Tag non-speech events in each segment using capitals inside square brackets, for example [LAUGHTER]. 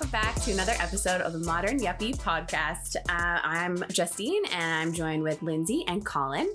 Hi, everyone, and welcome back to another episode of the Modern Yuppie podcast. Uh, I'm Justine, and I'm joined with Lindsay and Colin.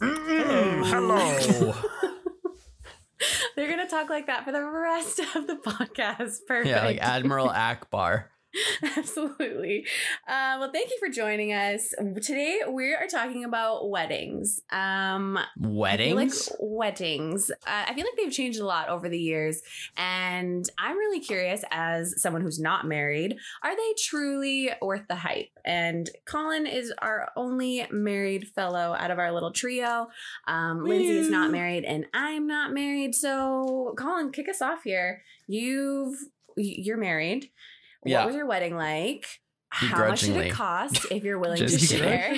Mm, hello. [LAUGHS] They're going to talk like that for the rest of the [LAUGHS] podcast. Perfect. yeah, like Admiral [LAUGHS] Ackbar. [LAUGHS] Absolutely. Uh, well, thank you for joining us. Today we are talking about weddings. Um, Weddings? like weddings. Uh, I feel like they've changed a lot over the years, and I'm really curious, as someone who's not married, are they truly worth the hype? And Colin is our only married fellow out of our little trio. Um, Lindsay is not married, and I'm not married. So, Colin, kick us off here. You've you're married. Yeah. What was your wedding like? How much did it cost? If you're willing to share.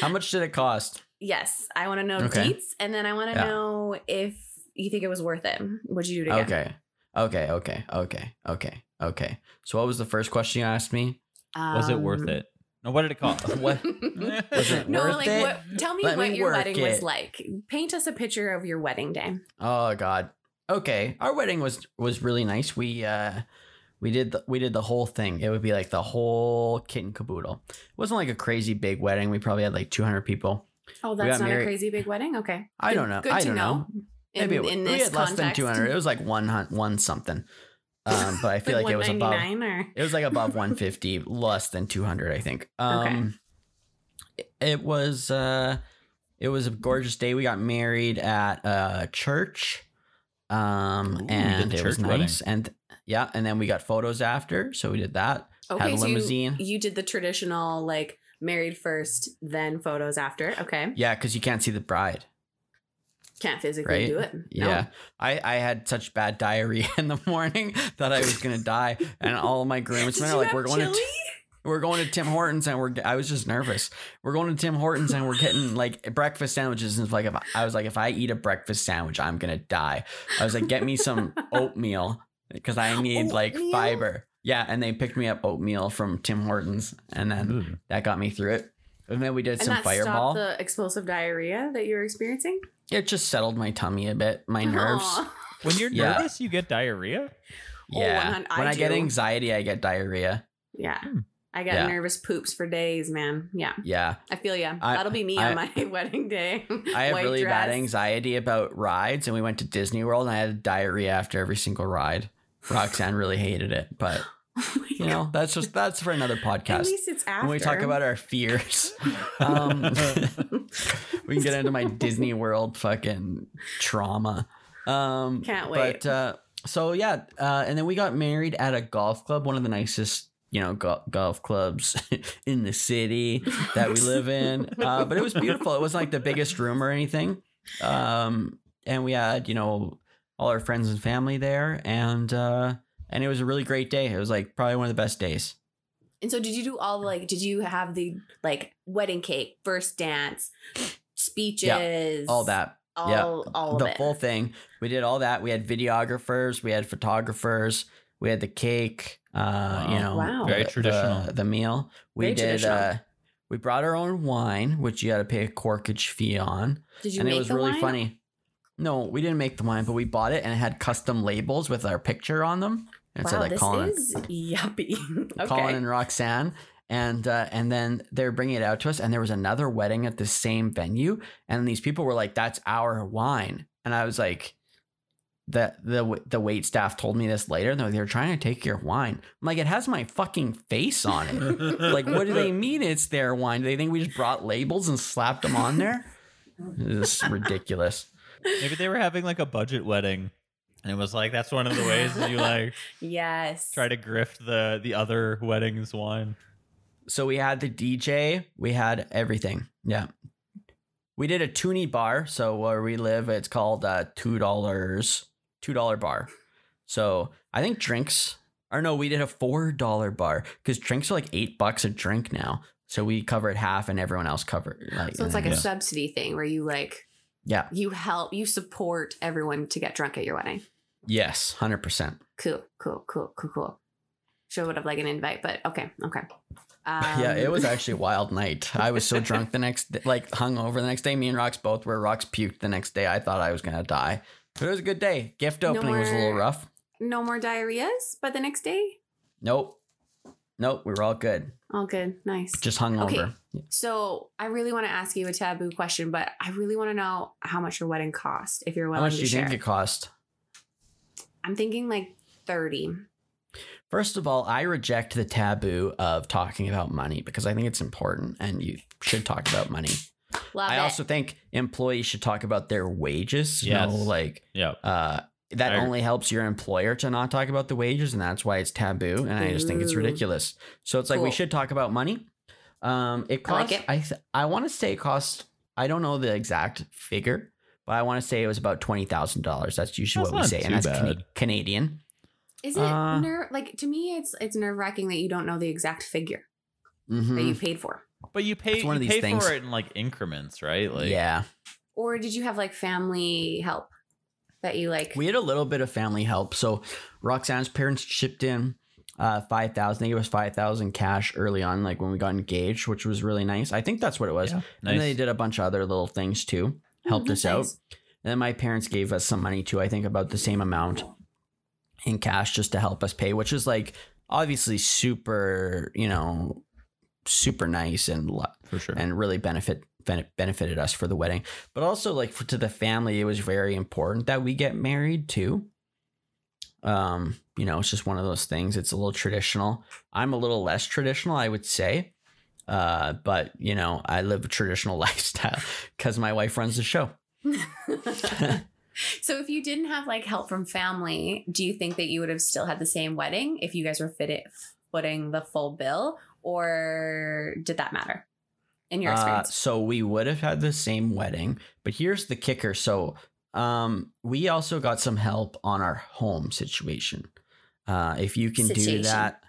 How much did it cost? Yes, I want to know Okay. deets, and then I want to Yeah. know if you think it was worth it. Would you do it again? Okay. Okay, okay, okay, okay, okay. So what was the first question you asked me? Was it worth Um, it? No, what did it cost? [LAUGHS] What was it [LAUGHS] no, worth like it? what? Tell me Let what me your work wedding was like. Paint us a picture of your wedding day. Oh god. Okay. Our wedding was was really nice. We uh we did the, we did the whole thing. It would be like the whole kit and caboodle. It wasn't like a crazy big wedding. We probably had like 200 people. Oh, that's not married- a crazy big wedding. Okay, I don't know. Good I to don't know. In, Maybe it, in we this had less context. than 200. It was like one one something. Um, but I [LAUGHS] feel like, it was above. or It was like above 150, less than 200, I think. [LAUGHS] Um, it- It was uh, it was a gorgeous day. We got married at a church, um, Ooh, and the it was church wedding. nice. And yeah, and then we got photos after, so we did that. okay, a so you, limousine. you did the traditional like married first, then photos after. Okay, Yeah, because you can't see the bride. can't physically Right? do it. No. Yeah, I I had such bad diarrhea [LAUGHS] in the morning that I was gonna die, and all of my [LAUGHS] groomsmen are like, "We're going chili? to." We're going to Tim Hortons and we're. I was just nervous. We're going to Tim Hortons and we're getting like breakfast sandwiches. And it's like if I, I was like, if I eat a breakfast sandwich, I'm gonna die. I was like, get me some [LAUGHS] oatmeal because I need like fiber. Yeah, and they picked me up oatmeal from Tim Hortons, and then Ooh. that got me through it. And then we did and some that fireball. stopped the explosive diarrhea that you were experiencing. it just settled my tummy a bit, my nerves. Aw. When you're Yeah. nervous, you get diarrhea. Oh, Yeah, 100 I when I, get anxiety, I get diarrhea. Yeah. Hmm. I got Yeah. nervous poops for days, man. Yeah. Yeah, I feel ya. I- That'll be me I- on my [LAUGHS] wedding day. I have White really bad anxiety about rides, and we went to Disney World, and I had diarrhea after every single ride. Roxanne really hated it, but [LAUGHS] Oh you know that's just that's for another God. At podcast. least it's after. When we talk about our fears, [LAUGHS] um, [LAUGHS] we can get into my Disney World fucking trauma. Um, Can't wait. But uh, so yeah, uh, and then we got married at a golf club, one of the nicest you know go- golf clubs in the city that we live in. Uh, but it was beautiful. It wasn't like the biggest room or anything. Um, and we had you know all our friends and family there, and uh, and it was a really great day. It was like probably one of the best days. and so did you do all the like did you have the like wedding cake, first dance, speeches, All that. all, yeah, all the of it. full thing. We did all that. We had videographers, we had photographers, we had the cake. Uh, you know, Wow. Very the- traditional. The, the meal. We Very did. traditional. Uh, we brought our own wine, which you had to pay a corkage fee on, Did you and make it was the really wine? funny. No, we didn't make the wine, but we bought it, and it had custom labels with our picture on them. And it Wow, said like this Colin, is yuppie. [LAUGHS] okay. Colin and Roxanne. And uh, and then they're bringing it out to us, and there was another wedding at the same venue, and these people were like, "That's our wine," and I was like, "the the the wait staff told me this later. They're they're trying to take your wine." I'm like, "It has my fucking face on it. [LAUGHS] like, what do they mean it's their wine? Do they think we just brought labels and slapped them on there? This is ridiculous." Maybe they were having like a budget wedding, and it was like that's one of the ways that you like [LAUGHS] yes. try to grift the the other wedding's wine. So we had the DJ, we had everything. Yeah. We did a toonie bar. So where we live, it's called uh two dollars, two dollar bar. So I think drinks or no, we did a four dollar bar because drinks are like eight bucks a drink now. So we covered half and everyone else covered like So it's like a subsidy thing where you like Yeah. you help you support everyone to get drunk at your wedding. Yes, hundred percent. Cool, cool, cool, cool, cool. Sure would have like an invite, but okay, okay. Um, [LAUGHS] yeah, it was actually a wild night. [LAUGHS] I was so drunk the next day, like hungover the next day. Me and Rox both were. Rox puked the next day. I thought I was gonna die. But it was a good day. Gift No opening was a little rough. no more diarrheas, but the next day, Nope. Nope. We were all good. All good, nice. Just hung Okay. over. So I really want to ask you a taboo question, but I really want to know how much your wedding cost. If you're How willing much to do you share, think it cost? I'm thinking like thirty. First of all, I reject the taboo of talking about money because I think it's important and you should talk about money. Love I it. also think employees should talk about their wages. You know, Yes. like Yeah. uh, that I- only helps your employer to not talk about the wages, and that's why it's taboo. And I just think it's ridiculous. So it's like we should talk about money. Um, it I like it. I th- I want to say it cost. I don't know the exact figure, but I want to say it was about twenty thousand dollars. That's usually That's what we say, and that's Cana- bad. Canadian. Is it Uh, ner- like to me? It's it's nerve wracking that you don't know the exact figure Mhm. that you paid for, But you pay It's one of these pay things. for it in like increments, right? Like yeah, or did you have like family help that you like? we had a little bit of family help. So Roxanne's parents chipped in uh, five thousand. They gave us five thousand cash early on, like when we got engaged, which was really nice. I think that's what it was. Yeah, And then they did a bunch of other little things too, helped that's us out. nice. And then my parents gave us some money too. I think about the same amount in cash just to help us pay, which is like obviously super, you know, super nice and for sure. and really benefit bene- benefited us for the wedding. But also like for, to the family, it was very important that we get married too. Um, you know, it's just one of those things. It's a little traditional. I'm a little less traditional, I would say. Uh, but you know, I live a traditional [LAUGHS] lifestyle because my wife runs the show. [LAUGHS] [LAUGHS] so if you didn't have like help from family, do you think that you would have still had the same wedding if you guys were fit it, footing the full bill, or did that matter in your Uh, experience? so we would have had the same wedding, but here's the kicker. So um, we also got some help on our home situation. Uh, if you can do that.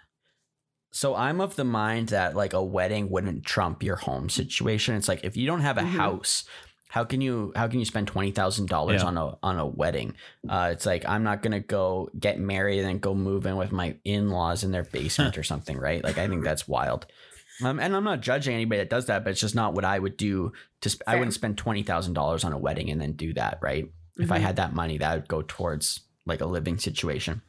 So I'm of the mind that like a wedding wouldn't trump your home situation. It's like if you don't have a Mhm. house, how can you how can you spend twenty thousand dollars on a on a wedding? Uh, it's like I'm not gonna go get married and then go move in with my in laws in their basement or something, right? Like I think that's wild. Um, and I'm not judging anybody that does that, but it's just not what I would do. To sp- I wouldn't spend twenty thousand dollars on a wedding and then do that, right? If I Mhm. had that money, that would go towards like a living situation.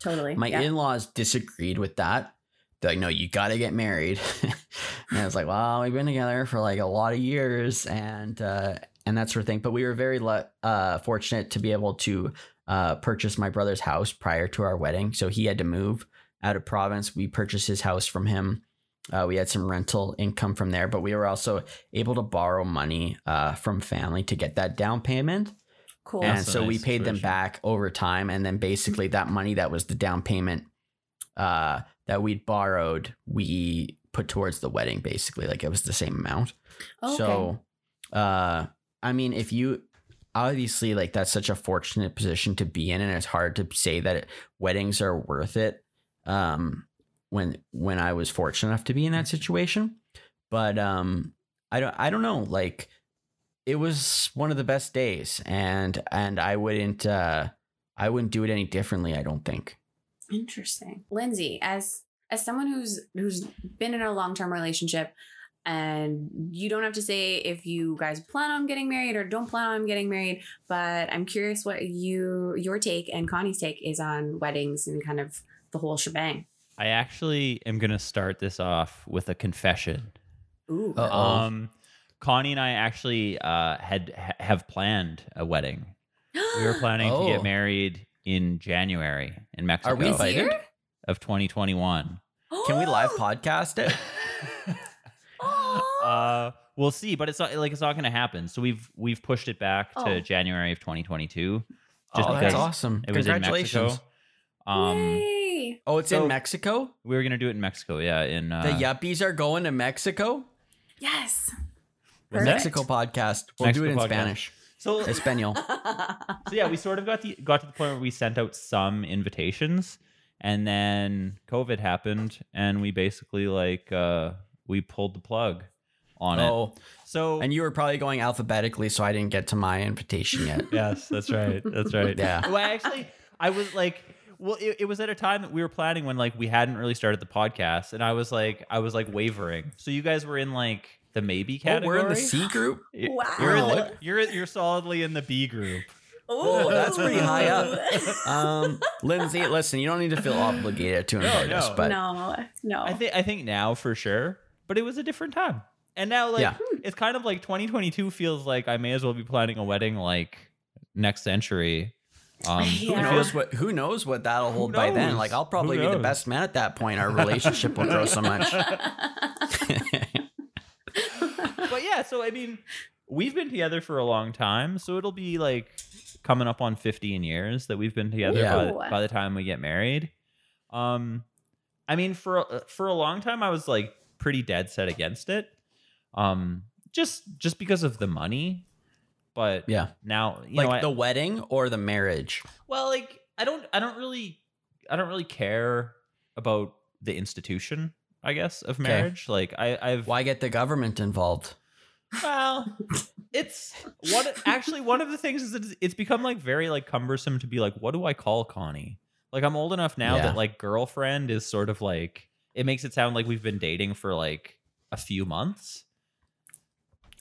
totally. My yeah. in-laws disagreed with that. They're like, no, you got to get married. [LAUGHS] and I was like, well, we've been together for like a lot of years, and uh, and that sort of thing. But we were very lu- uh, fortunate to be able to uh, purchase my brother's house prior to our wedding. So he had to move out of province. We purchased his house from him. Uh, we had some rental income from there, but we were also able to borrow money uh, from family to get that down payment. Cool. and That's a so we nice paid them back over time and then basically that money that was the down payment uh that we'd borrowed we put towards the wedding basically. Like it was the same amount. Okay. so uh i mean if you obviously like that's such a fortunate position to be in and it's hard to say that weddings are worth it. Um when when i was fortunate enough to be in that situation but um i don't i don't know like it was one of the best days and and i wouldn't uh i wouldn't do it any differently i don't think Interesting. Lindsay, as as someone who's who's been in a long-term relationship and you don't have to say if you guys plan on getting married or don't plan on getting married, but I'm curious what you your take and Connie's take is on weddings and kind of the whole shebang. I actually am gonna start this off with a confession. Ooh. Uh-oh. Um, Connie and I actually uh, had ha- have planned a wedding. We were [GASPS] planning to Oh. get married in January in Mexico Are we This invited? of 2021. can we live [GASPS] podcast it [LAUGHS] uh, we'll see, but it's not like it's not going to happen. So we've we've pushed it back to Oh. January of 2022. Just oh that's awesome It was in congratulations Mexico. Um, Yay. Oh it's So- in mexico we were going to do it in Mexico. Yeah, in uh, the yuppies are going to mexico Yes. the mexico podcast we'll do it in podcast. spanish So [LAUGHS] espanol so yeah, we sort of got the got to the point where we sent out some invitations, and then COVID happened, and we basically like uh, we pulled the plug on it. oh So and you were probably going alphabetically so i didn't get to my invitation yet [LAUGHS] yes, that's right, that's right. Yeah. Well, actually, I was like. Well, it, it was at a time that we were planning when like we hadn't really started the podcast, and I was like, I was like wavering. So you guys were in like the maybe oh, category. we're in the c group [LAUGHS] Wow. You're in the, you're you're solidly in the B group. Oh, [LAUGHS] that's pretty high up. [LAUGHS] Um, Lindsay, listen, you don't need to feel obligated to invite no. us, but no, no. I think I think now for sure, but it was a different time. And now like Yeah. it's kind of like 2022 feels like I may as well be planning a wedding like next century. Um [LAUGHS] who knows what who knows what that'll hold by then? Like I'll probably be the best man at that point. Our relationship will grow so much. [LAUGHS] but yeah, so I mean, we've been together for a long time, so it'll be like coming up on 15 years that we've been together Yeah. by, by the time we get married. Um, I mean, for a- for a long time, I was like pretty dead set against it. Um, just just because of the money, but yeah. now you like know, I, the wedding or the marriage. well, like I don't I don't really I don't really care about the institution. I guess of marriage. Like I I've Why get the government involved? Well, [LAUGHS] it's one actually one of the things is that it's- it's become like very like cumbersome to be like, what do I call Connie? Like I'm old enough now Yeah. that like girlfriend is sort of like it makes it sound like we've been dating for like a few months.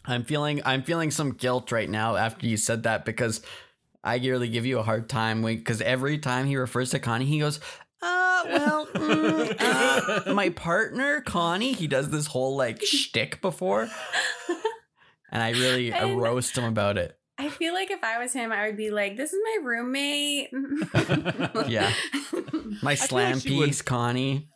I'm feeling I'm feeling some guilt right now after you said that because I really give you a hard time because every time he refers to Connie, he goes, uh, well, mm, uh, my partner Connie, he does this whole like shtick before, and I really I roast him about it. I feel like if I was him, I would be like, "This is my roommate." [LAUGHS] Yeah. [LAUGHS] My feel slam like she would- piece, Connie. [LAUGHS]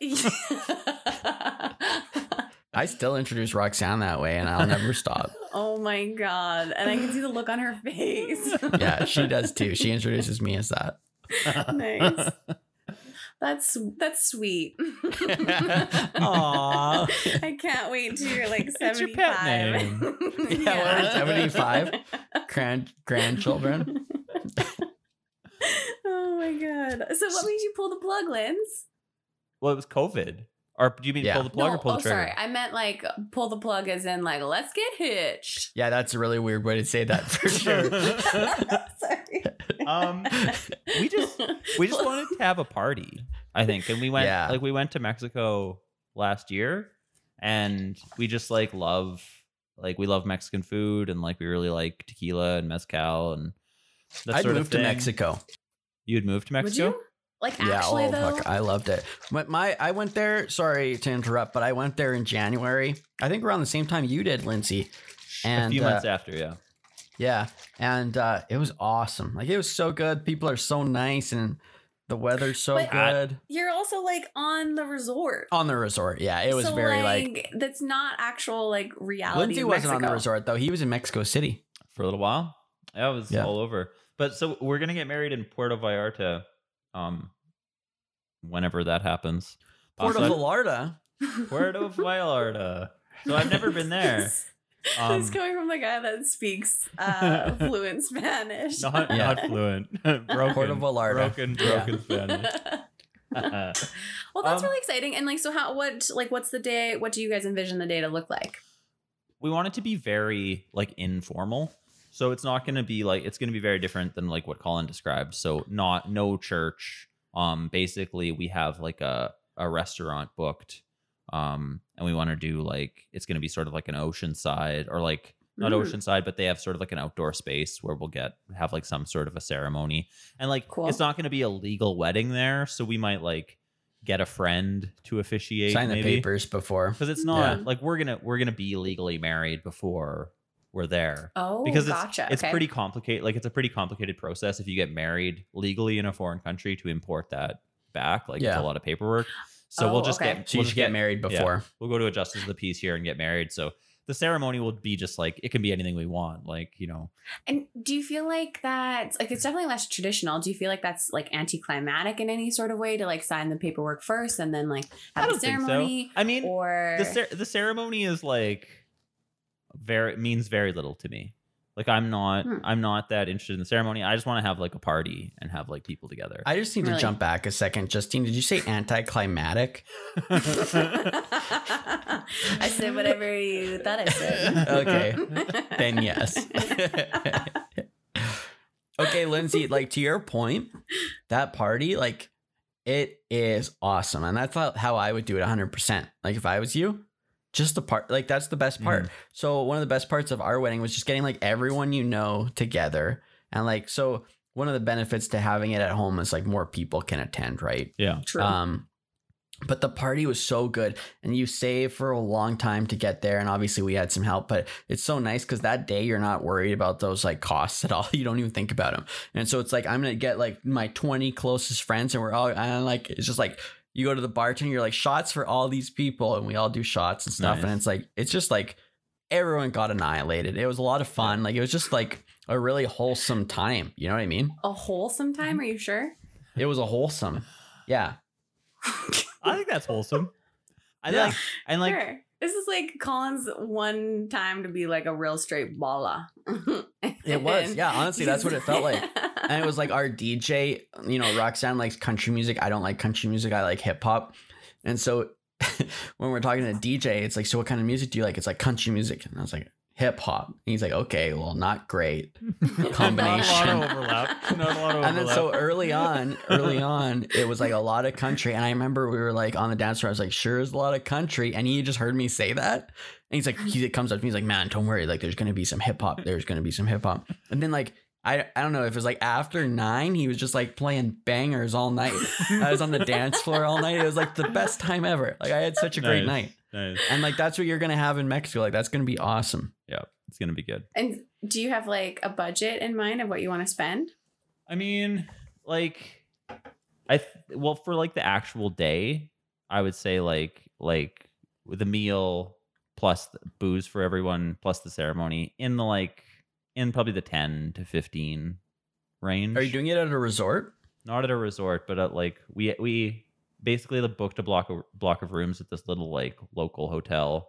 I still introduce Roxanne that way, and I'll never stop. [LAUGHS] oh my god! And I can see the look on her face. [LAUGHS] Yeah, she [LAUGHS] does too. She introduces me as that. nice. That's that's sweet. Aw. I can't wait to you're like It's your seventy pet name. Yeah, we're 75. Grand grandchildren. oh my god! So what made you pull the plug, Linz? Well, it was COVID. Or do you mean Yeah. pull the plug or pull oh the trigger? sorry, I meant like pull the plug as in like let's get hitched. Yeah, that's a really weird way to say that for sure. [LAUGHS] [LAUGHS] sorry. Um, we just we just wanted to have a party i think and we went Yeah. like we went to mexico last year and we just like love like we love mexican food and like we really like tequila and mezcal and that I'd sort move of to. Mexico. you'd move to Would mexico you? Like Yeah, actually oh though. fuck, I loved it. But my I went there. Sorry to interrupt, but I went there in January. I think around the same time you did, Lindsay. a And few uh, months after yeah yeah, and uh, it was awesome. Like it was so good. People are so nice, and the weather's so But- good You're also like on the resort. on the resort. Yeah, it was So, very like. that's not actual like reality. Lindsay wasn't on the resort though. He was in Mexico City. for a little while that was Yeah. all over but so we're gonna get married in puerto vallarta um whenever that happens Puerto Also- Vallarta. puerto vallarta so i've never been there [LAUGHS] Um, it's coming from the guy that speaks uh, [LAUGHS] fluent Spanish. not Yeah. not fluent. [LAUGHS] broken, Puerto Vallarta. broken, Yeah. broken Spanish. well, that's Um, really exciting. And like, so how? What like? What's the day? What do you guys envision the day to look like? we want it to be very like informal, so it's not going to be like it's going to be very different than like what Colin described. So not no church. Um, basically, we have like a a restaurant booked. Um, and we want to do like it's going to be sort of like an oceanside or like not Mm. oceanside, but they have sort of like an outdoor space where we'll get have like some sort of a ceremony. And like Cool. it's not going to be a legal wedding there, so we might like get a friend to officiate Sign the maybe papers before. because it's not Yeah. like we're gonna we're gonna be legally married before we're there Oh, because it's, gotcha. it's okay. pretty complicated like it's a pretty complicated process if you get married legally in a foreign country to import that back like it's a lot of paperwork so Oh, we'll just okay. get So you we'll should just get married yeah. before. we'll go to a justice of the peace here and get married so the ceremony will be just like it can be anything we want like you know And do you feel like that? Like, it's definitely less traditional. Do you feel like that's like anticlimactic in any sort of way to like sign the paperwork first and then like I have the don't so. ceremony? I mean, or the cer- the ceremony is like very means very little to me. Like I'm not Hmm. I'm not that interested in the ceremony. I just want to have like a party and have like people together. I just need to jump back a second. Justine, did you say anticlimactic? [LAUGHS] I said whatever you thought I said. Okay. [LAUGHS] Then yes. [LAUGHS] okay, Lindsay, like to your point, that party, like it is awesome. And that's how- how I would do it 100%. Like if I was you, just the part, like that's the best part. So one of the best parts of our wedding was just getting like everyone you know together. And like, so one of the benefits to having it at home is like more people can attend, right? Yeah. True. Um, but the party was so good, and you save for a long time to get there. And obviously, we had some help, but it's so nice because that day you're not worried about those like costs at all. [LAUGHS] You don't even think about them, and so it's like I'm gonna get like my 20 closest friends, and we're all and like it's just like you go to the bartender, you're like shots for all these people, and we all do shots and stuff, and it's like it's just like everyone got annihilated. It was a lot of fun. Like it was just like a really wholesome time. You know what I mean? a wholesome time? Are you sure? It was a wholesome. Yeah. [LAUGHS] I think that's wholesome. I Yeah. like and like sure. This is like Colin's one time to be like a real straight balla. [LAUGHS] It was. Yeah, honestly, that's what it felt like. [LAUGHS] and it was like our DJ, you know, Roxanne likes country music. I don't like country music. I like hip hop. And so [LAUGHS] when we're talking to DJ, it's like, so what kind of music do you like? It's like country music. And I was like, hip hop. And he's like, okay, well, not great. combination. [LAUGHS] Not a lot of overlap. Not a lot of [LAUGHS] And then so early on, early [LAUGHS] on, it was like a lot of country. And I remember we were like on the dance floor. I was like, sure is a lot of country. And he just heard me say that. And he's like, he comes up to me, he's like, man, don't worry. Like, there's gonna be some hip hop. There's gonna be some hip hop. And then like I, I don't know if it was like after nine, he was just like playing bangers all night. I was on the dance floor all night. It was like the best time ever. Like I had such a great night. Nice. And like that's what you're gonna have in Mexico. Like that's gonna be awesome. Yeah, it's gonna be good. and do you have like a budget in mind of what you want to spend? I mean, like, I th- well for like the actual day, I would say like like with a meal plus the booze for everyone plus the ceremony in the like in probably the ten to fifteen range. Are you doing it at a resort? not at a resort, but at like we we basically the booked a block of block of rooms at this little like local hotel,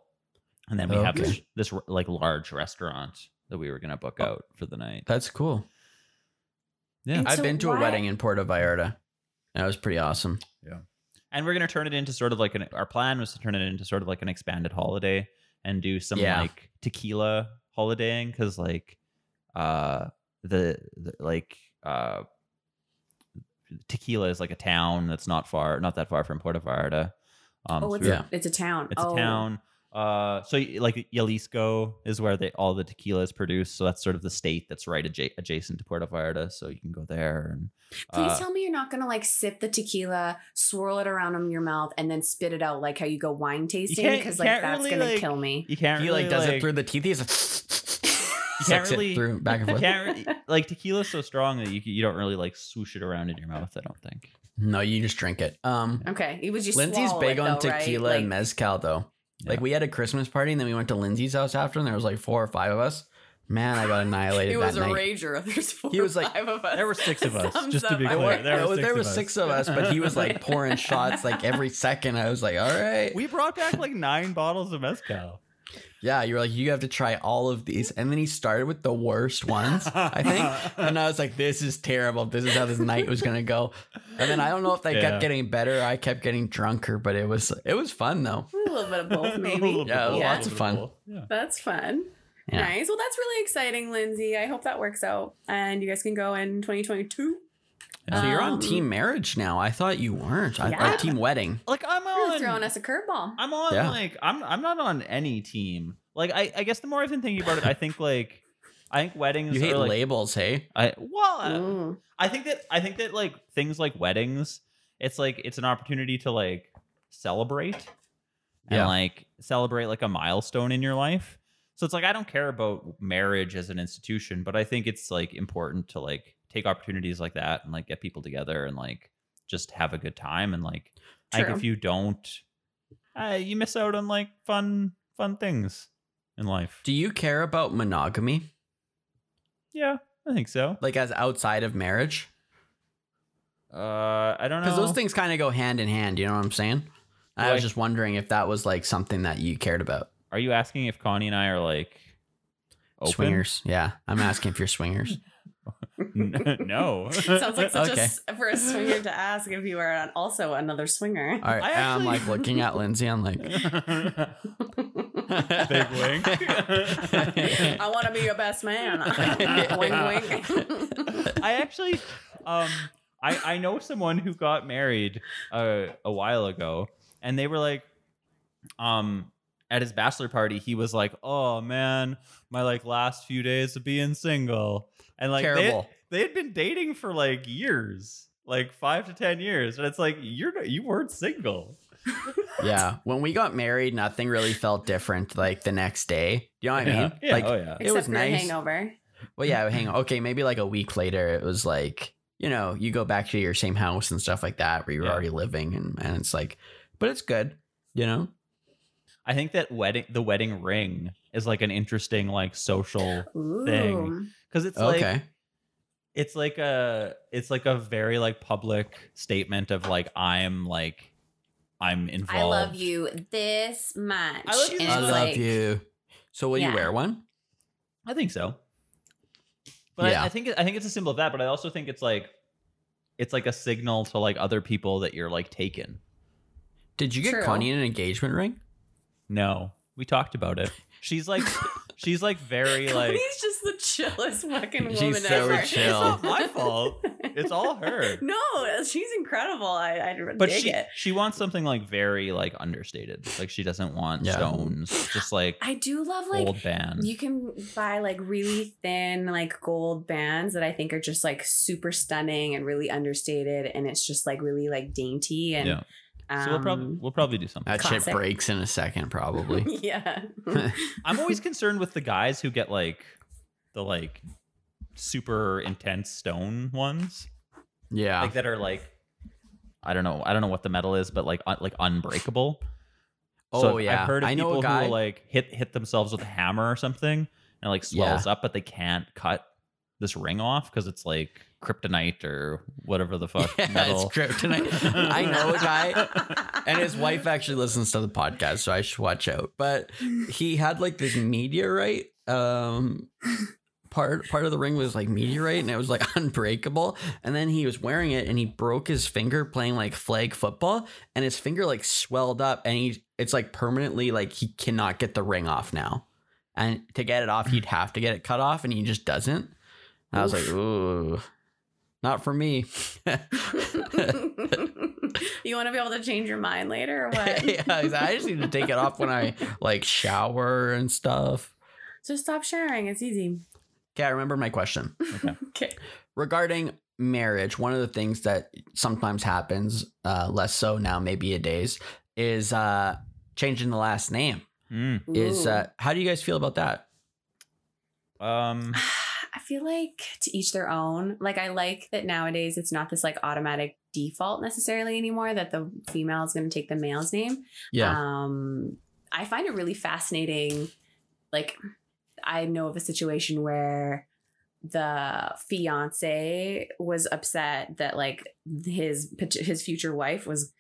and then we have this, this like large restaurant that we were gonna book Oh. out for the night. That's cool. Yeah, And I've so been to a wedding in Puerto Vallarta. That was pretty awesome. Yeah, and we're gonna turn it into sort of like an. Our plan was to turn it into sort of like an expanded holiday and do some Yeah. like tequila holidaying because like uh the, the like uh tequila is like a town that's not far not that far from Puerto Vallarta. Um, oh, it's, we Yeah. a, it's a town. It's oh. a town. Uh, so like Jalisco is where they all the tequila is produced. So that's sort of the state that's right adja- adjacent to Puerto Vallarta. So you can go there and Please uh, tell me you're not gonna like sip the tequila, swirl it around in your mouth, and then spit it out like how you go wine tasting because like that's really, gonna like- kill me. you can't he really like does like, it through the teeth. He's like, can't sucks really- it through back and forth. can't really, like tequila's so strong that you you don't really like swoosh it around in your mouth. I don't think. No, you just drink it. Um, Okay, it was just Lindsay's big it, on though, right? tequila Like, and mezcal though. Like Yeah. we had a Christmas party and then we went to Lindsay's house after, and there was like four or five of us. Man, I got annihilated It that was a night. rager. [LAUGHS] There's four He was like- five of us. There were six of us, Thumbs just to be clear. went- There was, six there of was six of us, but he was like [LAUGHS] pouring shots like every second. I was like, all right. We brought back like nine bottles of mezcal. Yeah, you were like, you have to try all of these. And then he started with the worst ones, I think. [LAUGHS] And I was like, this is terrible. This is how this night was gonna go. And then I don't know if they Yeah. kept getting better. I kept getting drunker, but it was it was fun though. A little bit of both, [LAUGHS] maybe. little bit Yeah, lots of fun. bit of both. Yeah. That's fun. Yeah. Nice. Well, that's really exciting, Lindsay. I hope that works out and you guys can go in 2022. So you're on Um, team marriage now. I thought you weren't. I, Yeah. or team wedding. Like I'm You're on. throwing us a curveball. I'm on Yeah. like I'm I'm not on any team. Like I, I guess the more I've been thinking about it, I think [LAUGHS] like I think weddings You hate are like labels, hey? I well uh. I think that I think that like things like weddings, it's like it's an opportunity to like celebrate and like celebrate like a milestone in your life. So it's like I don't care about marriage as an institution, but I think it's like important to like take opportunities like that and like get people together and like just have a good time and like True. if you don't uh, you miss out on like fun fun things in life. Do you care about monogamy? Yeah, I think so. Like as outside of marriage? Uh I don't know. Because those things kind of go hand in hand, you know what I'm saying? I was just wondering if that was like something that you cared about. Are you asking if Connie and I are like open? Swingers. Yeah. I'm asking if you're swingers. [LAUGHS] N- [LAUGHS] no. [LAUGHS] Sounds like such a Okay. s for a swinger to ask if you are also another swinger. All right. I and I'm like looking at Lindsay. I'm like, [LAUGHS] Big wing. I want to be your best man. wing, wing. I actually, um, I I know someone who got married uh, a while ago, and they were like, um, at his bachelor party, he was like, "Oh man, my like last few days of being single," and like they, Terrible. they had been dating for like years, like five to ten years, and it's like you're not- you weren't single. [LAUGHS] Yeah. When we got married, nothing really felt different like the next day. You know what I yeah. mean? Yeah, Like oh yeah. It Except was nice. hangover. Well, yeah, [LAUGHS] hang on. Okay, maybe like a week later, it was like, you know, you go back to your same house and stuff like that where you're Yeah. already living. And, and it's like, but it's good, you know? I think that wedding, the wedding ring, is like an interesting like social Ooh. Thing. because it's like it's like a it's like a very like public statement of like I'm like I'm involved. I love you this much. I love you And I love like- you. So will Yeah. you wear one? I think so. But Yeah. I, I think I think it's a symbol of that. But I also think it's like it's like a signal to like other people that you're like taken. Did you get True. Connie an engagement ring? No, we talked about it. [LAUGHS] She's like she's like very [LAUGHS] like He's just the chillest fucking woman She's woman so ever. [LAUGHS] chill. It's not my fault. It's all her. no, she's incredible. I, I But dig she it. she wants something like very like understated. Like she doesn't want Yeah. stones. Just like I do love like old band. you can buy like really thin like gold bands that I think are just like super stunning and really understated and it's just like really like dainty and yeah. So we'll probably um, we'll probably do something. That Classic. shit breaks in a second, probably. [LAUGHS] yeah. [LAUGHS] I'm always concerned with the guys who get like the like super intense stone ones, yeah. like that are like I don't know, I don't know what the metal is, but like un- like unbreakable. oh, so yeah. I've heard of I people a guy. who will like hit hit themselves with a hammer or something and like swells up, but they can't cut this ring off because it's like kryptonite or whatever the fuck yeah, metal. it's kryptonite. I know a guy, and his wife actually listens to the podcast, so I should watch out. But he had like this meteorite. Um, part part of the ring was like meteorite, and it was like [LAUGHS] unbreakable. And then he was wearing it, and he broke his finger playing like flag football, and his finger like swelled up, and he it's like permanently like he cannot get the ring off now. And to get it off, he'd [SIGHS] have to get it cut off, and he just doesn't. I was like, ooh, not for me. [LAUGHS] you want to be able to change your mind later or [LAUGHS] what? yeah, I just need to take it off when I [LAUGHS] like shower and stuff. Just stop sharing. It's easy. Okay, I remember my question Okay. regarding marriage. One of the things that sometimes happens, uh, less so now, maybe a days, is uh, changing the last name. Mm. Is uh, how do you guys feel about that? Um [SIGHS] [SIGHS] [SIGHS] I feel like to each their own. Like I like that nowadays it's not this like automatic default necessarily anymore that the female is going to take the male's name. Yeah, Um I find it really fascinating like I know of a situation where the fiance was upset that like his his future wife was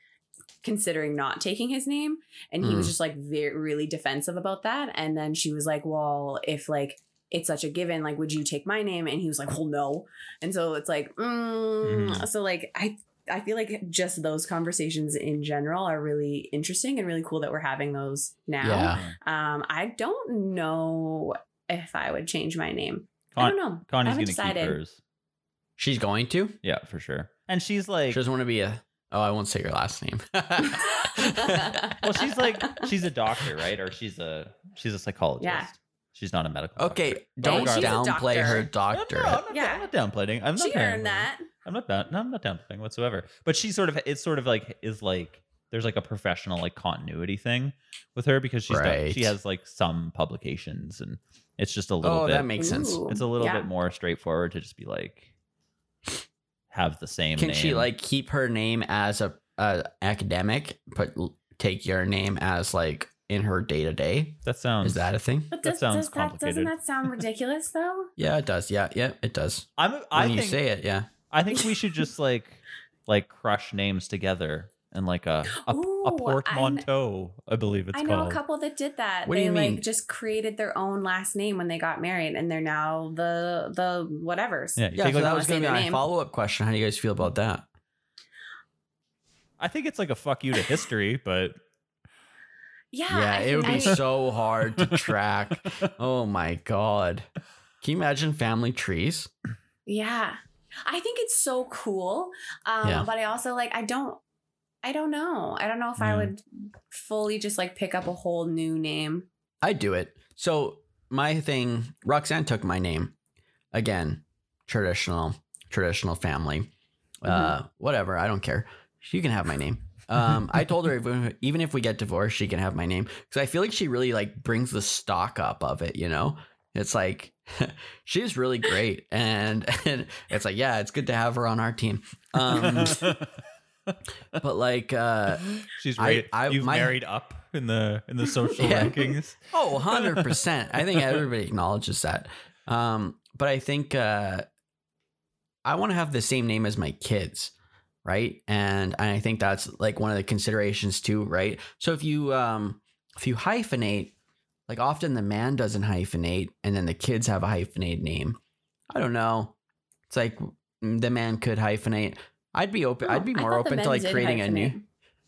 considering not taking his name and he was Mm. just like very really defensive about that and then she was like well if like it's such a given like would you take my name and he was like well no and so it's like mm. Mhm. so like i i feel like just those conversations in general are really interesting and really cool that we're having those now yeah. um i don't know if i would change my name i don't know Connie's gonna keep hers. She's going to. Yeah, for sure. And she's like She doesn't want to be a. Oh, I won't say your last name. [LAUGHS] well, she's like [LAUGHS] she's a doctor, right? Or she's a she's a psychologist. Yeah. She's not a medical. okay, doctor. don't she's a downplay her doctor. No, no, I'm doctorate. not, Yeah. I'm not downplaying. I'm not she earned that I'm not down. No, I'm not downplaying whatsoever. But she sort of it's sort of like is like there's like a professional like continuity thing with her because she's done- Right. she has like some publications and it's just a little Oh, bit. that makes sense. Ooh. it's a little Yeah. bit more straightforward to just be like have the same. Can she name. like keep her name as a, a academic, but l- take your name as like in her day to day? that sounds Is that a thing? but That does, sounds does that doesn't that sound ridiculous though [LAUGHS] Yeah, it does. Yeah, yeah, it does. I'm. When I you think say it, yeah. I think we [LAUGHS] should just like like crush names together and like a a, Ooh, a I kn- portmanteau, I, believe it's I know called. a couple that did that. What do they you mean? like just created their own last name when they got married, and they're now the the whatevers. yeah, Yeah, take, so like, that was going to be their my follow up question. How do you guys feel about that? I think it's like a fuck you to history, but Yeah, yeah, I it would be I- [LAUGHS] so hard to track. oh my god. Can you imagine family trees? Yeah. I think it's so cool. Um, Yeah. but I also like I don't I don't know. I don't know if I would fully just like pick up a whole new name. I do it. So my thing, Roxanne took my name again. traditional traditional family. Uh, whatever. I don't care. You can have my name. Um, I told her if, even if we get divorced, she can have my name because I feel like she really like brings the stock up of it. You know, it's like [LAUGHS] she's really great, and [LAUGHS] and it's like yeah, it's good to have her on our team. Um, [LAUGHS] but like, uh, She's I- right. I- You've my- married up in the in the social Yeah. rankings. oh, 100 percent. I think everybody acknowledges that. Um, but I think uh, I want to have the same name as my kids, right? And I think that's like one of the considerations too, right? So if you um, if you hyphenate, like often the man doesn't hyphenate, and then the kids have a hyphenated name. I don't know. It's like mm, the man could hyphenate. I'd be open. I'd be Oh, more open to like creating a new.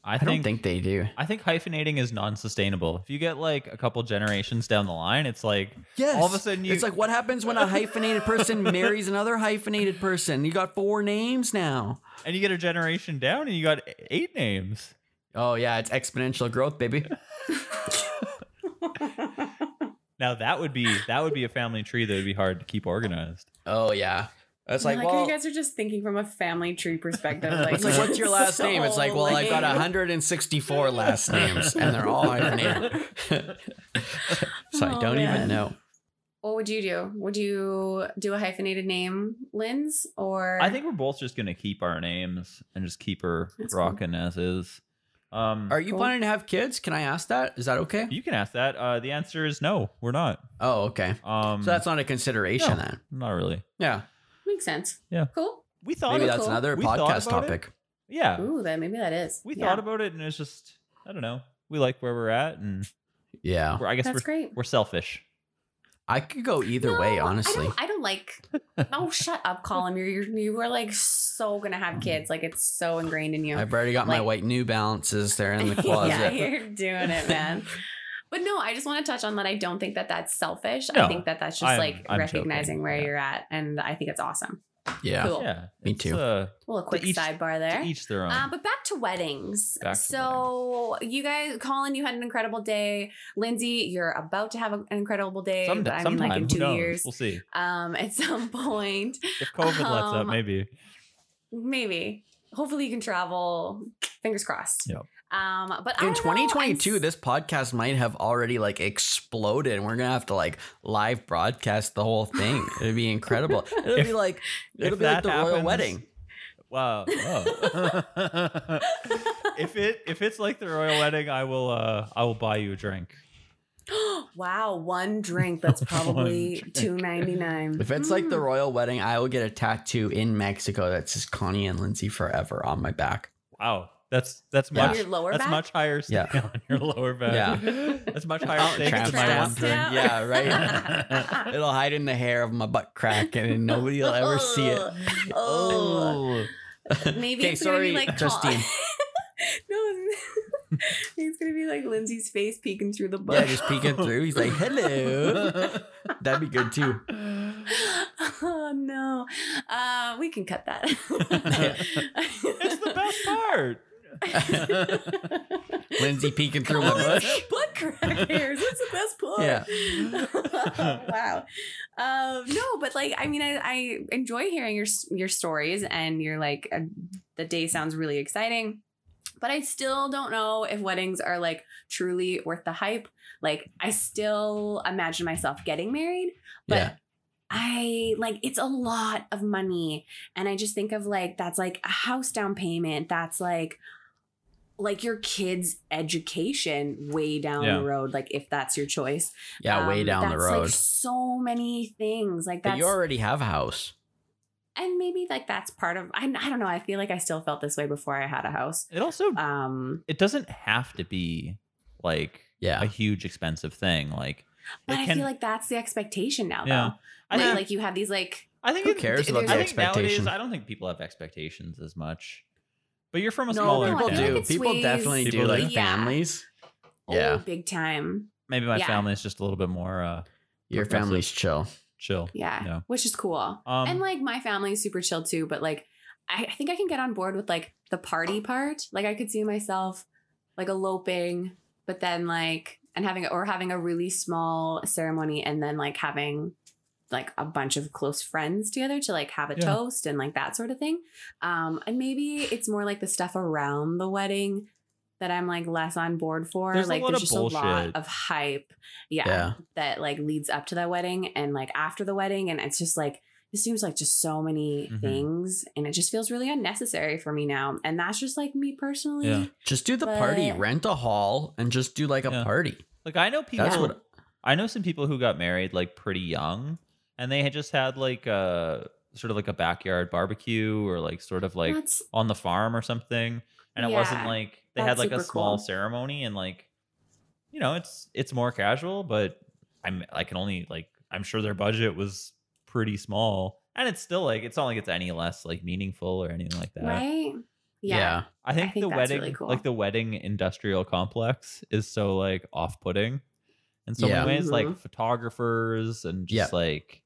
Hyphenate. I I think, don't think they do. I think hyphenating is non-sustainable. If you get like a couple generations down the line, it's like Yes. all of a sudden you it's like what happens when a hyphenated person [LAUGHS] marries another hyphenated person? You got four names now. and you get a generation down and you got eight names. Oh yeah, it's exponential growth, baby. [LAUGHS] [LAUGHS] Now that would be that would be a family tree that would be hard to keep organized. Oh yeah. It's like, like, well, you guys are just thinking from a family tree perspective. [LAUGHS] Like, it's like, what's your last so [LAUGHS] name? It's like, well, I've got [LAUGHS] 164 last names, and they're all hyphenated. so I Oh, don't man. even know. What would you do? Would you do a hyphenated name, Linz, or I think we're both just gonna keep our names and just keep her That's cool. rocking as is. Um, Are you Cool. planning to have kids? Can I ask that? Is that okay? you can ask that. Uh, the answer is no, we're not. Oh, okay. Um, So that's not a consideration no. then. not really. Yeah. Makes sense? Yeah. cool. We thought Maybe that's cool. another We podcast about it. topic. yeah, Ooh, that maybe that is. we Yeah. thought about it and it's just I don't know. We like where we're at and Yeah. we're, I guess That's we're great. we're selfish. I could go either No, way, I honestly. don't, I don't like. Oh, [LAUGHS] shut up, Colin. You're, you're you were like so gonna have kids. Like it's so ingrained in you. I've already got my white New Balances there in the [LAUGHS] closet. yeah, you're doing it, man. [LAUGHS] But no, I just want to touch on that. I don't think that that's selfish. No, I think that that's just I'm- like I'm recognizing joking. where Yeah. you're at, and I think it's awesome. Yeah. Cool. Yeah, Me too. Uh, A little quick each- sidebar to there. each their own. Uh, but back to weddings. Back to so you guys, Colin, you had an incredible day. Lindsay, you're about to have an incredible day. Some, but I mean, sometime, like in two years. We'll see. Um, at some [LAUGHS] point, If COVID lets up, Um, maybe. maybe. Hopefully, you can travel. Fingers crossed. Yep. Um, but In don't know, I'm 2022, s- this podcast might have already like exploded, and we're gonna have to like live broadcast the whole thing. It'd be incredible. [LAUGHS] It'll If- be like it'll if be like that the royal happens- wedding. Wow. Wow. [LAUGHS] if it if it's like the royal wedding, I will uh I will buy you a drink. [GASPS] wow, one drink that's [LAUGHS] probably two ninety nine. If it's like the royal wedding, I will get a tattoo in Mexico that says Connie and Lindsay forever on my back. Wow. That's that's much your lower that's back. much higher Yeah. on your [LAUGHS] lower back. Yeah. That's much higher Oh, stakes tramp than my one drink. Yeah. Yeah, right. [LAUGHS] It'll hide in the hair of my butt crack, and nobody will ever see it. Oh. Maybe Okay, it's gonna be like Justine. [LAUGHS] no, it's gonna be like Lindsay's face peeking through the butt. Yeah, just peeking through. He's like, "Hello." That'd be good too. oh no, uh, we can cut that. it's the best part. [LAUGHS] Lindsay peeking through my bush. butt crack hairs. That's the best part. Yeah. [LAUGHS] wow. Um, no, but like, I mean, I, I enjoy hearing your your stories, and you're like, uh, the day sounds really exciting. But I still don't know if weddings are like truly worth the hype. Like, I still imagine myself getting married, but Yeah. I like it's a lot of money. And I just think of like that's like a house down payment. That's like like your kids' education way down Yeah. the road, like if that's your choice. Yeah, way Um, down the road. Like so many things. Like but that's you already have a house. and maybe like that's part of I, I don't know. I feel like I still felt this way before I had a house. It also Um it doesn't have to be like Yeah. a huge expensive thing. Like but I can- feel like that's the expectation now Yeah. though. I like, think like you have these like I think Who it- cares about I the think nowadays expectation? I don't think people have expectations as much. But you're from a No, smaller no, I People feel like do. People sways- definitely do like? Yeah. families. oh Yeah. big time. Maybe my Yeah. family is just a little bit more uh Your Progressive. family's chill. chill. Yeah, Yeah. which is cool. Um, and like my family is super chill too, but like I, I think I can get on board with like the party part. Like I could see myself like eloping, but then like and having or having a really small ceremony and then like having like a bunch of close friends together to like have a Yeah. toast and like that sort of thing. Um, and maybe it's more like the stuff around the wedding that I'm like less on board for. There's like there's of just a lot of hype. Yeah, Yeah. That like leads up to that wedding and like after the wedding. And it's just like it seems like just so many Mhm. things and it just feels really unnecessary for me now. And that's just like me personally. Yeah. Just do the party, rent a hall, and just do like a Yeah. party. Like I know people. That's what. I know some people who got married like pretty young, and they had just had like a sort of like a backyard barbecue or like sort of like That's on the farm or something, and it wasn't like they had like a small cool. ceremony and like, you know, it's it's more casual, but I'm I can only like I'm sure their budget was pretty small, and it's still like it's not like it's any less like meaningful or anything like that. right. Yeah. Yeah. I think, think the that's wedding, really cool. like the wedding industrial complex, is so like off-putting in so Yeah. many ways. Like Mhm. photographers and just Yeah. like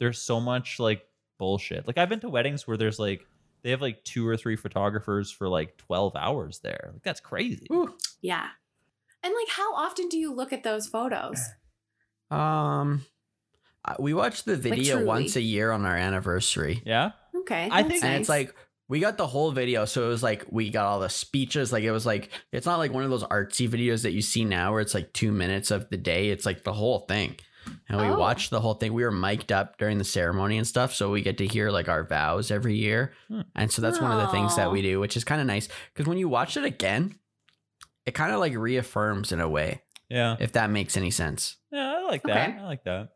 there's so much like bullshit. Like I've been to weddings where there's like they have like two or three photographers for like twelve hours there. Like that's crazy. Ooh. Yeah. And like, how often do you look at those photos? [CLEARS THROAT] Um, we watch the video truly. once a year on our anniversary, Yeah, Okay. I think- and nice. it's like we got the whole video. So it was like we got all the speeches. Like it was like it's not like one of those artsy videos that you see now where it's like two minutes of the day. It's like the whole thing. And we Oh. watched the whole thing. We were mic'd up during the ceremony and stuff, so we get to hear like our vows every year. Hmm. And so that's one of the things that we do, which is kind of nice because when you watch it again, it kind of like reaffirms in a way, yeah, if that makes any sense. yeah. I like that. Okay. I like that.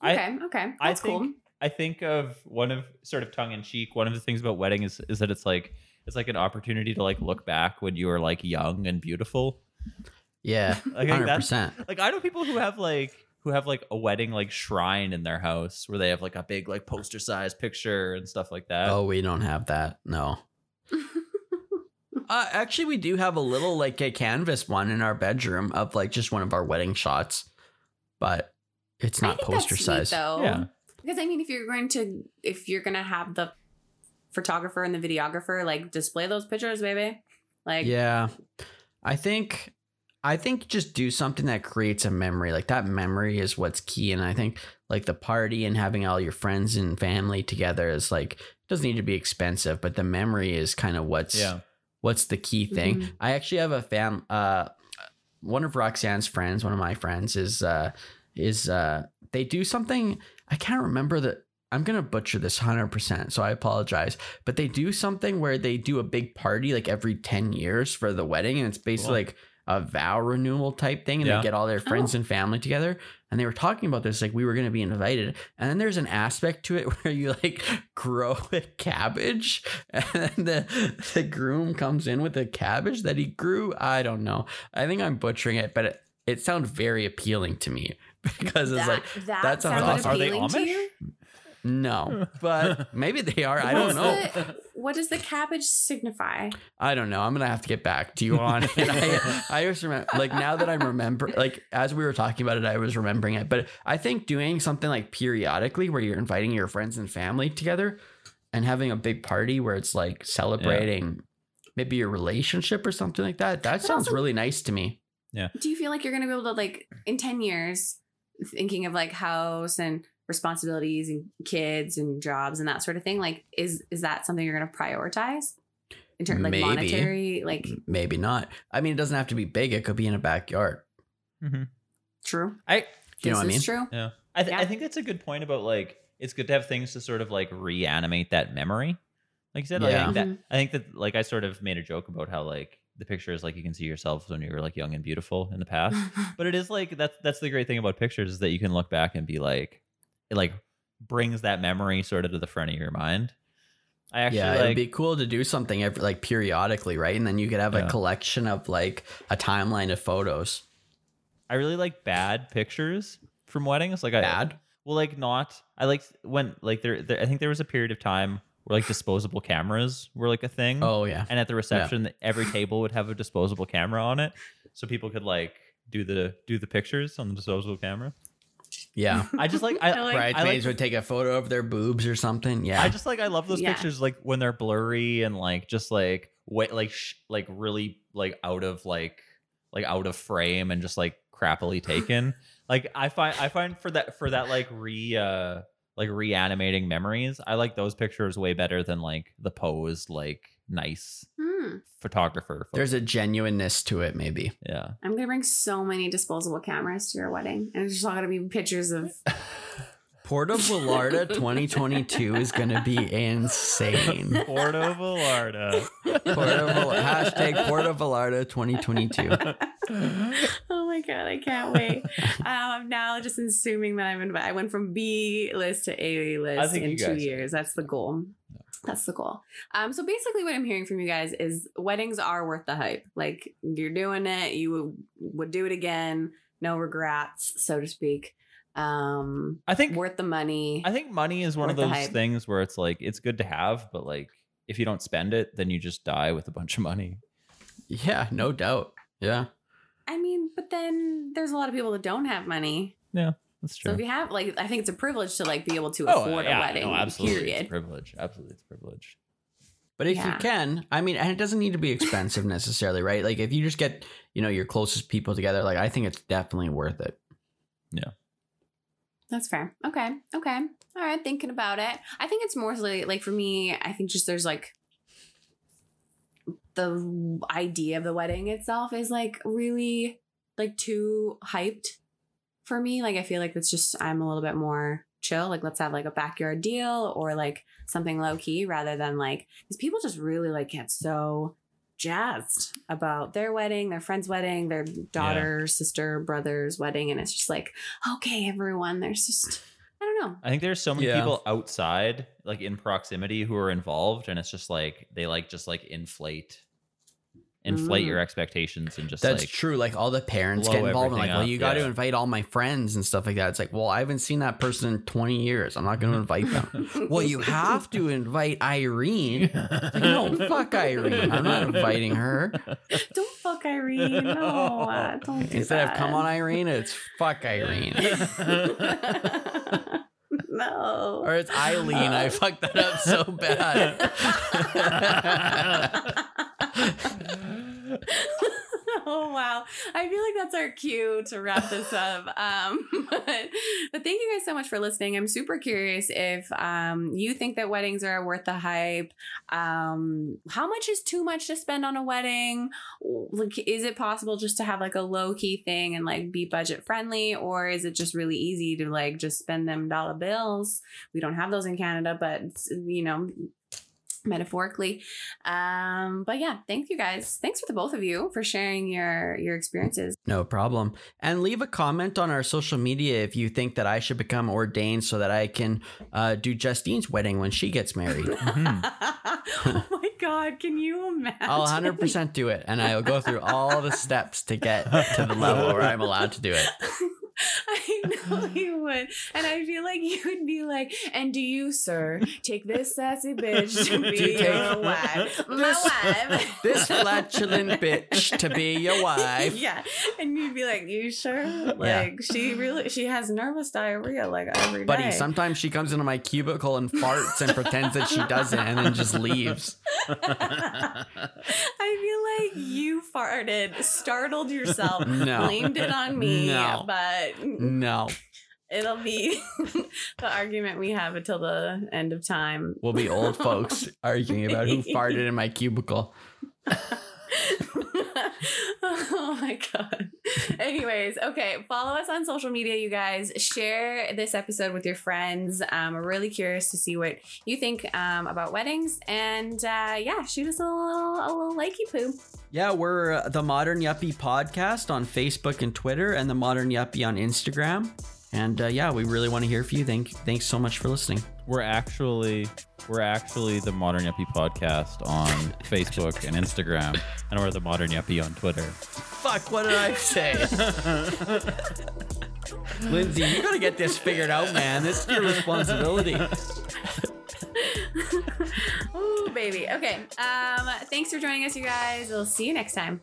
I- okay. okay. I That's cool. think I think of one of sort of tongue in cheek. One of the things about wedding is is that it's like it's like an opportunity to like look back when you were like young and beautiful. Yeah, [LAUGHS] Like, hundred that's percent. like I know people who have like who have like a wedding like shrine in their house where they have like a big like poster size picture and stuff like that. Oh, we don't have that. No. Uh, actually, we do have a little like a canvas one in our bedroom of like just one of our wedding shots, but it's I not think poster that's sweet, size. though. Yeah. Because I mean, if you're going to, if you're gonna have the photographer and the videographer like display those pictures, baby, like Yeah, I think I think just do something that creates a memory. Like that memory is what's key, and I think like the party and having all your friends and family together is like doesn't need to be expensive, but the memory is kind of what's Yeah. what's the key thing. Mhm. I actually have a fam uh one of Roxanne's friends, one of my friends is uh is uh they do something I can't remember the I'm gonna butcher this hundred percent, so I apologize. But they do something where they do a big party like every ten years for the wedding, and it's basically Cool. like a vow renewal type thing, and Yeah. they get all their friends Oh. and family together. And they were talking about this, like we were gonna be invited. And then there's an aspect to it [LAUGHS] where you like grow a cabbage, [LAUGHS] and then the the groom comes in with a cabbage that he grew. I don't know. I think I'm butchering it, but it, it sounds very appealing to me [LAUGHS] because it's that, like that, that sounds sounds awesome. Are they appealing to Amish? You? no, [LAUGHS] but maybe they are. I don't know. the- what does the cabbage signify? I don't know. I'm gonna have to get back to you on it. I, [LAUGHS] I just remember, like now that I remember, like as we were talking about it, I was remembering it. But I think doing something like periodically, where you're inviting your friends and family together, and having a big party where it's like celebrating maybe your relationship or something like that. That But sounds also- really nice to me. Yeah. Do you feel like you're gonna be able to like in ten years, thinking of like house and responsibilities and kids and jobs and that sort of thing? Like, is is that something you're gonna prioritize in terms like Maybe. monetary? Like, Maybe not. I mean, it doesn't have to be big. It could be in a backyard. mm-hmm. true. I You know what I mean? true. yeah. I, th- I think that's a good point about like it's good to have things to sort of like reanimate that memory. Like you said, like, I, Yeah. think that, Mhm. I think that like I sort of made a joke about how like the pictures like you can see yourself when you were like young and beautiful in the past. [LAUGHS] but it is like that's that's the great thing about pictures is that you can look back and be like it like brings that memory sort of to the front of your mind. I actually yeah, it'd be cool to do something every, like periodically, right? And then you could have Yeah. a collection of like a timeline of photos. I really like bad pictures from weddings. Like I Bad. Well, like not. I like when like there, there. I think there was a period of time where like disposable cameras were like a thing. Oh yeah. And at the reception, every table would have a disposable camera on it, so people could like do the do the pictures on the disposable camera. Yeah. [LAUGHS] I just like I, I like- I Bridesmaids like would take a photo of their boobs or something. Yeah. I just like I love those Yeah. pictures like when they're blurry and like just like wait like sh- like really like out of like like out of frame and just like crappily [LAUGHS] taken. like I find I find for that for that like re uh like reanimating memories, I like those pictures way better than like the posed like nice Hmm. photographer. photo- There's a genuineness to it, maybe. yeah. I'm gonna bring so many disposable cameras to your wedding, and it's just all gonna be pictures of. [LAUGHS] Porta Vallarta [LAUGHS] 2022 is going to be insane. [LAUGHS] Porto Vallarta. Porta Val- hashtag Porta Vallarta 2022. oh my god, I can't wait. um, I'm now just assuming that I'm invited. I went from B list to A list in two guys- years. That's the goal. That's the goal. Um, so basically, what I'm hearing from you guys is weddings are worth the hype. Like you're doing it, you would, would do it again, no regrets, so to speak. Um, I think worth the money. I think money is one of those things where it's like it's good to have, but like if you don't spend it, then you just die with a bunch of money. Yeah, no doubt. Yeah. I mean, but then there's a lot of people that don't have money. That's true. So if you have like, I think it's a privilege to like be able to Oh, afford yeah, a wedding. no, absolutely. It's a privilege. Absolutely, it's a privilege. But if you can, I mean, and it doesn't need to be expensive necessarily, right? Like if you just get, you know, your closest people together, like I think it's definitely worth it. Yeah. That's fair. Okay. Okay. All right. Thinking about it. I think it's mostly like for me, I think just there's like the idea of the wedding itself is like really like too hyped for me. Like I feel like it's just I'm a little bit more chill. Like let's have like a backyard deal or like something low key rather than like these people just really like get so jazzed about their wedding, their friend's wedding, their daughter, sister, brother's wedding, and it's just like okay, everyone. There's just I don't know. I think there's so many Yeah. people outside, like in proximity, who are involved, and it's just like they like just like inflate, inflate Mm. your expectations and just That's like true. Like all the parents get involved and like, everything well, you got to invite all my friends and stuff like that. It's like, well, I haven't seen that person in 20 years. I'm not going [LAUGHS] to invite them. well, you have to invite Irene. It's [LAUGHS] like, no, fuck Irene. I'm not inviting her. [LAUGHS] don't fuck Irene. No, uh, don't do Instead that. of come on Irene, it's fuck Irene. no. Or it's Eileen. I fucked that up so bad. [LAUGHS] oh wow. I feel like that's our cue to wrap this up. [LAUGHS] Um [LAUGHS] but, but thank you guys so much for listening. I'm super curious if um you think that weddings are worth the hype. Um how much is too much to spend on a wedding? Like is it possible just to have like a low key thing and like be budget friendly? Or is it just really easy to like just spend them dollar bills? We don't have those in canada but you know metaphorically um but yeah thank you guys thanks for the both of you for sharing your your experiences No problem. And leave a comment on our social media if you think that I should become ordained so that I can uh, do Justine's wedding when she gets married. [LAUGHS] [LAUGHS] oh my god can you imagine I'll 100% do it. And I will go through all the steps to get to the level where I'm allowed to do it. [LAUGHS] [LAUGHS] I know you [LAUGHS] would. And I feel like you would be like, and do you, sir, take this [LAUGHS] sassy bitch to be your wife? My this- wife. This flatulent bitch to be your wife. Yeah. And you'd be like, you sure? Like she really she has nervous diarrhea like every day. Buddy, sometimes she comes into my cubicle and farts and pretends that she doesn't and then just leaves. I feel like you farted, startled yourself, [LAUGHS] No. blamed it on me, No. but No. it'll be [LAUGHS] the argument we have until the end of time. We'll be old folks [LAUGHS] arguing about who farted in my cubicle. [LAUGHS] oh my god. Anyways, okay, follow us on social media, you guys. Share this episode with your friends. Um, we're really curious to see what you think um, about weddings, and uh, yeah, shoot us a little, a little likey poo. Yeah, we're uh, the Modern Yuppie podcast on Facebook and Twitter, and the Modern Yuppie on Instagram. And uh, yeah, we really want to hear from you. Thank, thanks so much for listening. we're actually we're actually the Modern Yuppie podcast on [LAUGHS] Facebook and Instagram, and we're the Modern Yuppie on Twitter. Fuck, what did I say? [LAUGHS] Lindsay, you gotta get this figured out, man. This is your responsibility. [LAUGHS] oh baby. Okay. Um, thanks for joining us, you guys. We'll see you next time.